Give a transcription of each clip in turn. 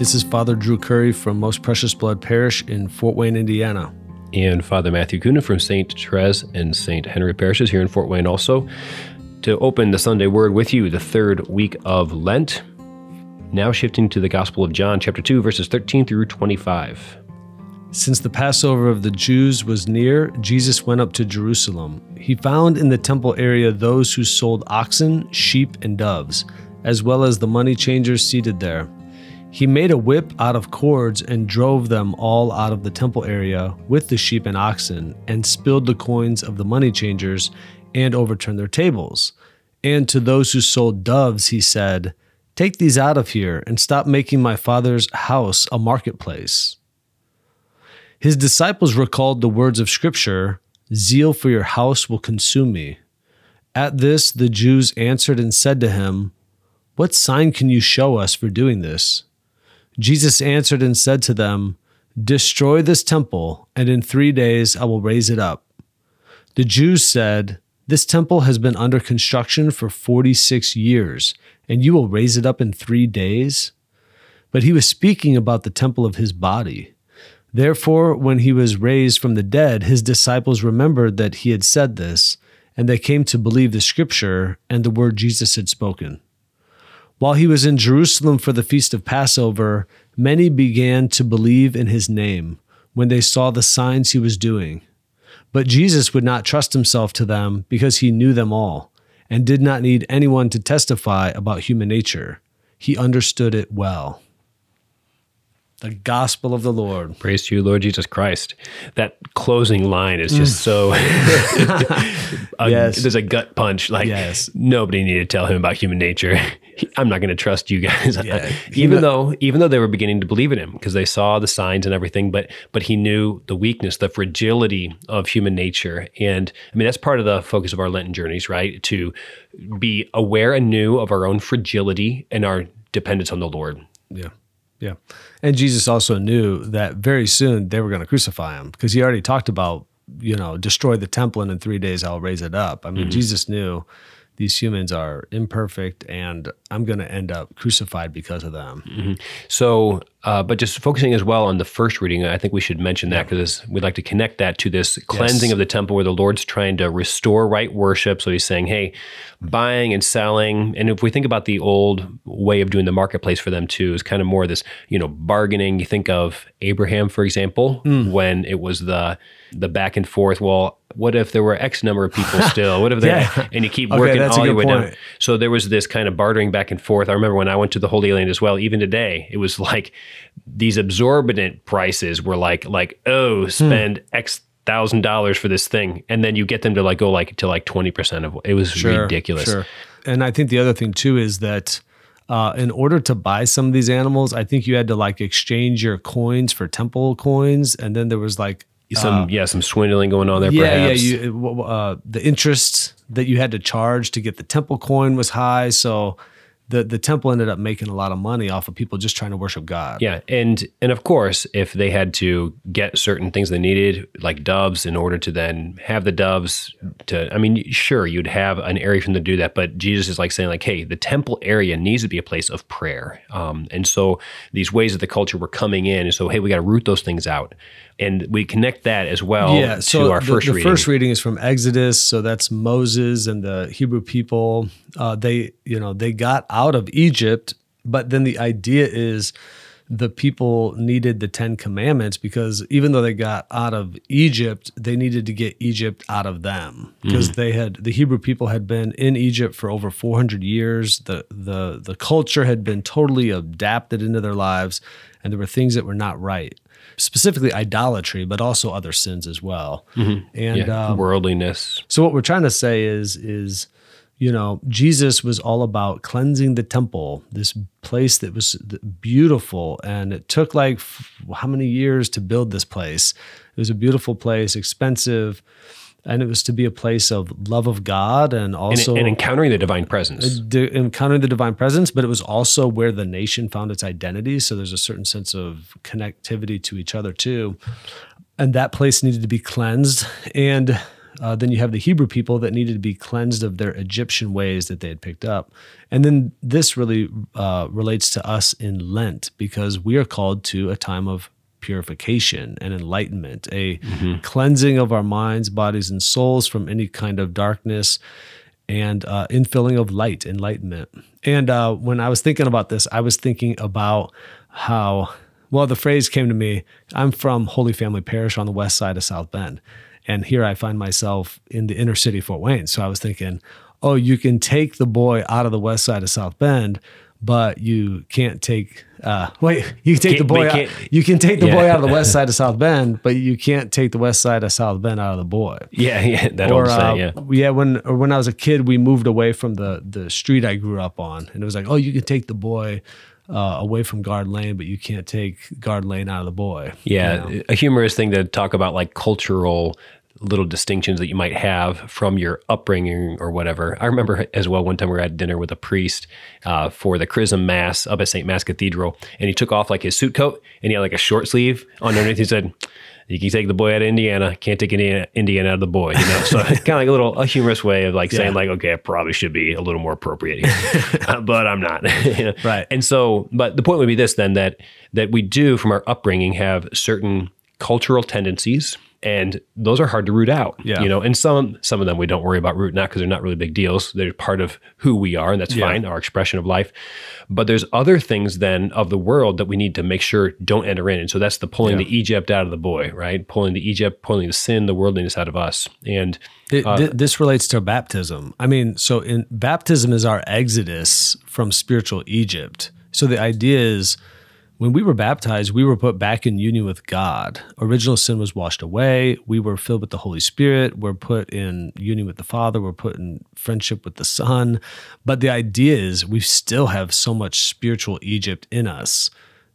This is Father Drew Curry from Most Precious Blood Parish in Fort Wayne, Indiana. And Father Matthew Coonan from St. Therese and St. Henry parishes here in Fort Wayne also. To open the Sunday Word with you, the third week of Lent. Now shifting to the Gospel of John, chapter 2, verses 13 through 25. Since the Passover of the Jews was near, Jesus went up to Jerusalem. He found in the temple area those who sold oxen, sheep, and doves, as well as the money changers seated there. He made a whip out of cords and drove them all out of the temple area with the sheep and oxen, and spilled the coins of the money changers and overturned their tables. And to those who sold doves, he said, Take these out of here and stop making my father's house a marketplace. His disciples recalled the words of Scripture Zeal for your house will consume me. At this, the Jews answered and said to him, What sign can you show us for doing this? Jesus answered and said to them, Destroy this temple, and in three days I will raise it up. The Jews said, This temple has been under construction for 46 years, and you will raise it up in three days? But he was speaking about the temple of his body. Therefore, when he was raised from the dead, his disciples remembered that he had said this, and they came to believe the scripture and the word Jesus had spoken. While he was in Jerusalem for the feast of Passover, many began to believe in his name when they saw the signs he was doing. But Jesus would not trust himself to them because he knew them all and did not need anyone to testify about human nature. He understood it well. The gospel of the Lord. Praise to you, Lord Jesus Christ. That closing line is just mm. so. a, Yes. There's a gut punch. Like, Yes. nobody needed to tell him about human nature. I'm not going to trust you guys. Yeah. even though, even though they were beginning to believe in him because they saw the signs and everything, but but he knew the weakness, the fragility of human nature, and I mean that's part of the focus of our Lenten journeys, right? To be aware anew of our own fragility and our dependence on the Lord. Yeah. Yeah. And Jesus also knew that very soon they were going to crucify him because he already talked about, you know, destroy the temple and in three days I'll raise it up. I mean, mm-hmm. Jesus knew these humans are imperfect and I'm going to end up crucified because of them. So, uh, but just focusing as well on the first reading, I think we should mention that because we'd like to connect that to this cleansing of the temple where the Lord's trying to restore right worship. So he's saying, hey, buying and selling. And if we think about the old way of doing the marketplace for them too, is kind of more this, you know, bargaining. You think of Abraham, for example, when it was the the back and forth. Well, what if there were X number of people still? What if they Yeah. and you keep Okay, working all your way down. So there was this kind of bartering back and forth. I remember when I went to the Holy Land as well, even today, it was like these exorbitant prices were like like, oh, spend X thousand dollars for this thing. And then you get them to like go like to like twenty percent of it was ridiculous. Sure. And I think the other thing too is that uh, in order to buy some of these animals, I think you had to like exchange your coins for temple coins. And then there was like, Some yeah, some swindling going on there yeah, perhaps. yeah, you, uh, the interest that you had to charge to get the temple coin was high. So the, the temple ended up making a lot of money off of people just trying to worship God. Yeah, and and of course, if they had to get certain things they needed, like doves, in order to then have the doves, to I mean, sure, you'd have an area for them to do that, but Jesus is like saying, like, hey, the temple area needs to be a place of prayer, um, and so these ways of the culture were coming in, and so hey, we got to root those things out, and we connect that as well yeah, so to our the, first the reading. first reading is from Exodus, so that's Moses and the Hebrew people. Uh, they, you know, they got out of Egypt, but then the idea is the people needed the Ten Commandments because even though they got out of Egypt, they needed to get Egypt out of them because they had the Hebrew people had been in Egypt for over 400 years. The the the culture had been totally adapted into their lives, and there were things that were not right. Specifically, idolatry, but also other sins as well. And yeah, um, worldliness. so what we're trying to say is is you know Jesus was all about cleansing the temple, this place that was beautiful, and it took like how many years to build this place? It was a beautiful place, expensive, and it was to be a place of love of God and And, also and encountering the divine presence. di- encountering the divine presence, but it was also where the nation found its identity. So there's a certain sense of connectivity to each other too. And that place needed to be cleansed. And Uh, then you have the Hebrew people that needed to be cleansed of their Egyptian ways that they had picked up. And then this really uh, relates to us in Lent because we are called to a time of purification and enlightenment, a mm-hmm. cleansing of our minds, bodies, and souls from any kind of darkness and uh, infilling of light, enlightenment. And uh, when I was thinking about this, I was thinking about how, well, the phrase came to me I'm from Holy Family Parish on the west side of South Bend. And here I find myself in the inner city Fort Wayne. So I was thinking, oh, you can take the boy out of the west side of South Bend, but you can't take uh, wait you can take the boy out, you can take the yeah. boy out of the west side of South Bend, but you can't take the west side of South Bend out of the boy. Yeah, yeah, that or, old saying, uh, yeah. Yeah, when or when I was a kid, we moved away from the the street I grew up on, and it was like, oh, you can take the boy uh, away from guard lane, but you can't take guard lane out of the boy. Yeah, you know? a humorous thing to talk about like cultural little distinctions that you might have from your upbringing or whatever. I remember as well one time we were at dinner with a priest uh, for the Chrism Mass up at St. Mass Cathedral, and he took off like his suit coat and he had like a short sleeve underneath. He said, you can take the boy out of Indiana, can't take Indiana, Indiana out of the boy, you know? So kind of like a little, a humorous way of like yeah. saying like, okay, I probably should be a little more appropriate here, uh, but I'm not. you know? Right. And so, but the point would be this then, that, that we do from our upbringing have certain cultural tendencies and those are hard to root out. Yeah. You know, and some some of them we don't worry about rooting out because they're not really big deals. They're part of who we are, and that's yeah. fine, our expression of life. But there's other things then of the world that we need to make sure don't enter in. And so that's the pulling yeah. the Egypt out of the boy, right? Pulling the Egypt, pulling the sin, the worldliness out of us. And it, uh, th- this relates to baptism. I mean, so in baptism is our exodus from spiritual Egypt. So the idea is when we were baptized, we were put back in union with God. Original sin was washed away. We were filled with the Holy Spirit. We're put in union with the Father. We're put in friendship with the Son. But the idea is we still have so much spiritual Egypt in us.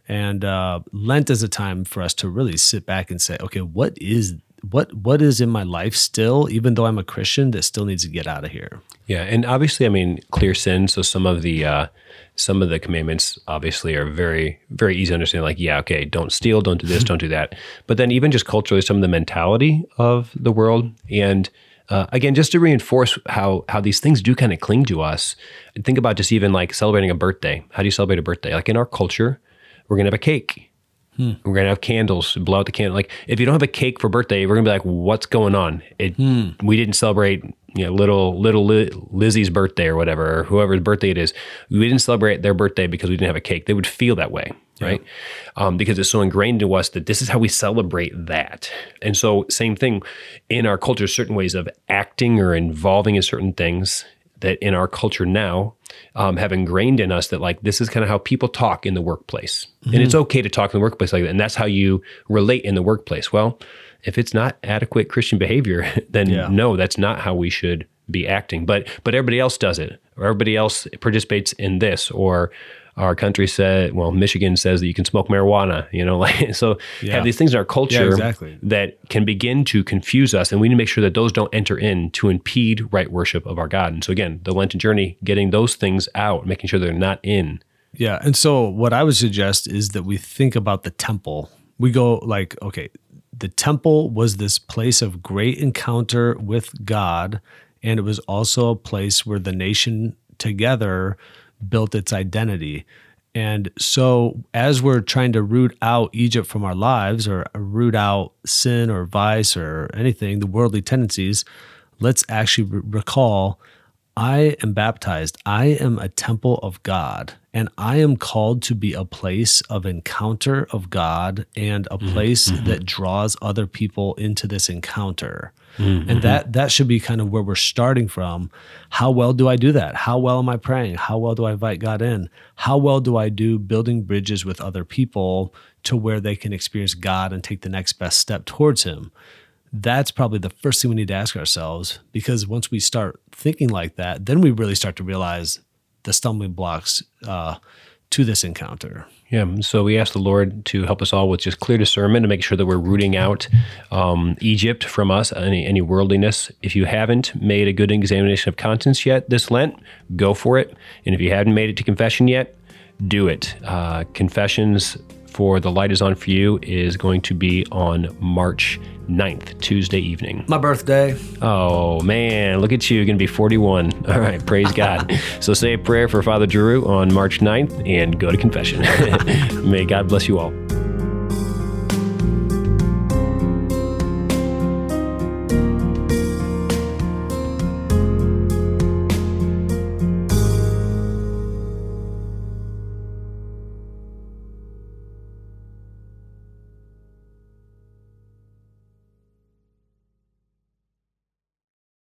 And uh, Lent is a time for us to really sit back and say, okay, what is what what is in my life still, even though I'm a Christian, that still needs to get out of here? Yeah, and obviously, I mean, clear sin. So some of the uh, some of the commandments obviously are very very easy to understand like yeah okay don't steal don't do this don't do that but then even just culturally some of the mentality of the world and uh, again just to reinforce how how these things do kind of cling to us think about just even like celebrating a birthday how do you celebrate a birthday like in our culture we're gonna have a cake Hmm. We're gonna have candles, blow out the candle. Like if you don't have a cake for birthday, we're gonna be like, "What's going on?" It hmm. we didn't celebrate, you know, little little Lizzie's birthday or whatever, or whoever's birthday it is. We didn't celebrate their birthday because we didn't have a cake. They would feel that way, yeah. right? Um, because it's so ingrained to us that this is how we celebrate that. And so, same thing in our culture, certain ways of acting or involving in certain things that in our culture now um, have ingrained in us that like this is kind of how people talk in the workplace mm-hmm. and it's mm-hmm. okay to talk in the workplace like that and that's how you relate in the workplace well if it's not adequate christian behavior then yeah. no that's not how we should be acting but but everybody else does it or everybody else participates in this or our country said, well, Michigan says that you can smoke marijuana, you know, like, so yeah. have these things in our culture yeah, exactly. that can begin to confuse us. And we need to make sure that those don't enter in to impede right worship of our God. And so again, the Lenten journey, getting those things out, making sure they're not in. Yeah. And so what I would suggest is that we think about the temple. We go like, okay, the temple was this place of great encounter with God. And it was also a place where the nation together built its identity. And so, as we're trying to root out Egypt from our lives or root out sin or vice or anything, the worldly tendencies, let's actually re- recall I am baptized. I am a temple of God, and I am called to be a place of encounter of God and a mm-hmm. place mm-hmm. that draws other people into this encounter. Mm-hmm. And that that should be kind of where we're starting from. How well do I do that? How well am I praying? How well do I invite God in? How well do I do building bridges with other people to where they can experience God and take the next best step towards him? That's probably the first thing we need to ask ourselves because once we start thinking like that, then we really start to realize the stumbling blocks uh, to this encounter. Yeah. So we ask the Lord to help us all with just clear discernment to make sure that we're rooting out um, Egypt from us, any, any worldliness. If you haven't made a good examination of conscience yet this Lent, go for it. And if you haven't made it to confession yet, do it. Uh, confessions for The Light is On For You is going to be on March 9th, Tuesday evening. My birthday. Oh, man, look at you. You're going to be 41. All right, praise God. So say a prayer for Father Giroux on March 9th and go to confession. May God bless you all.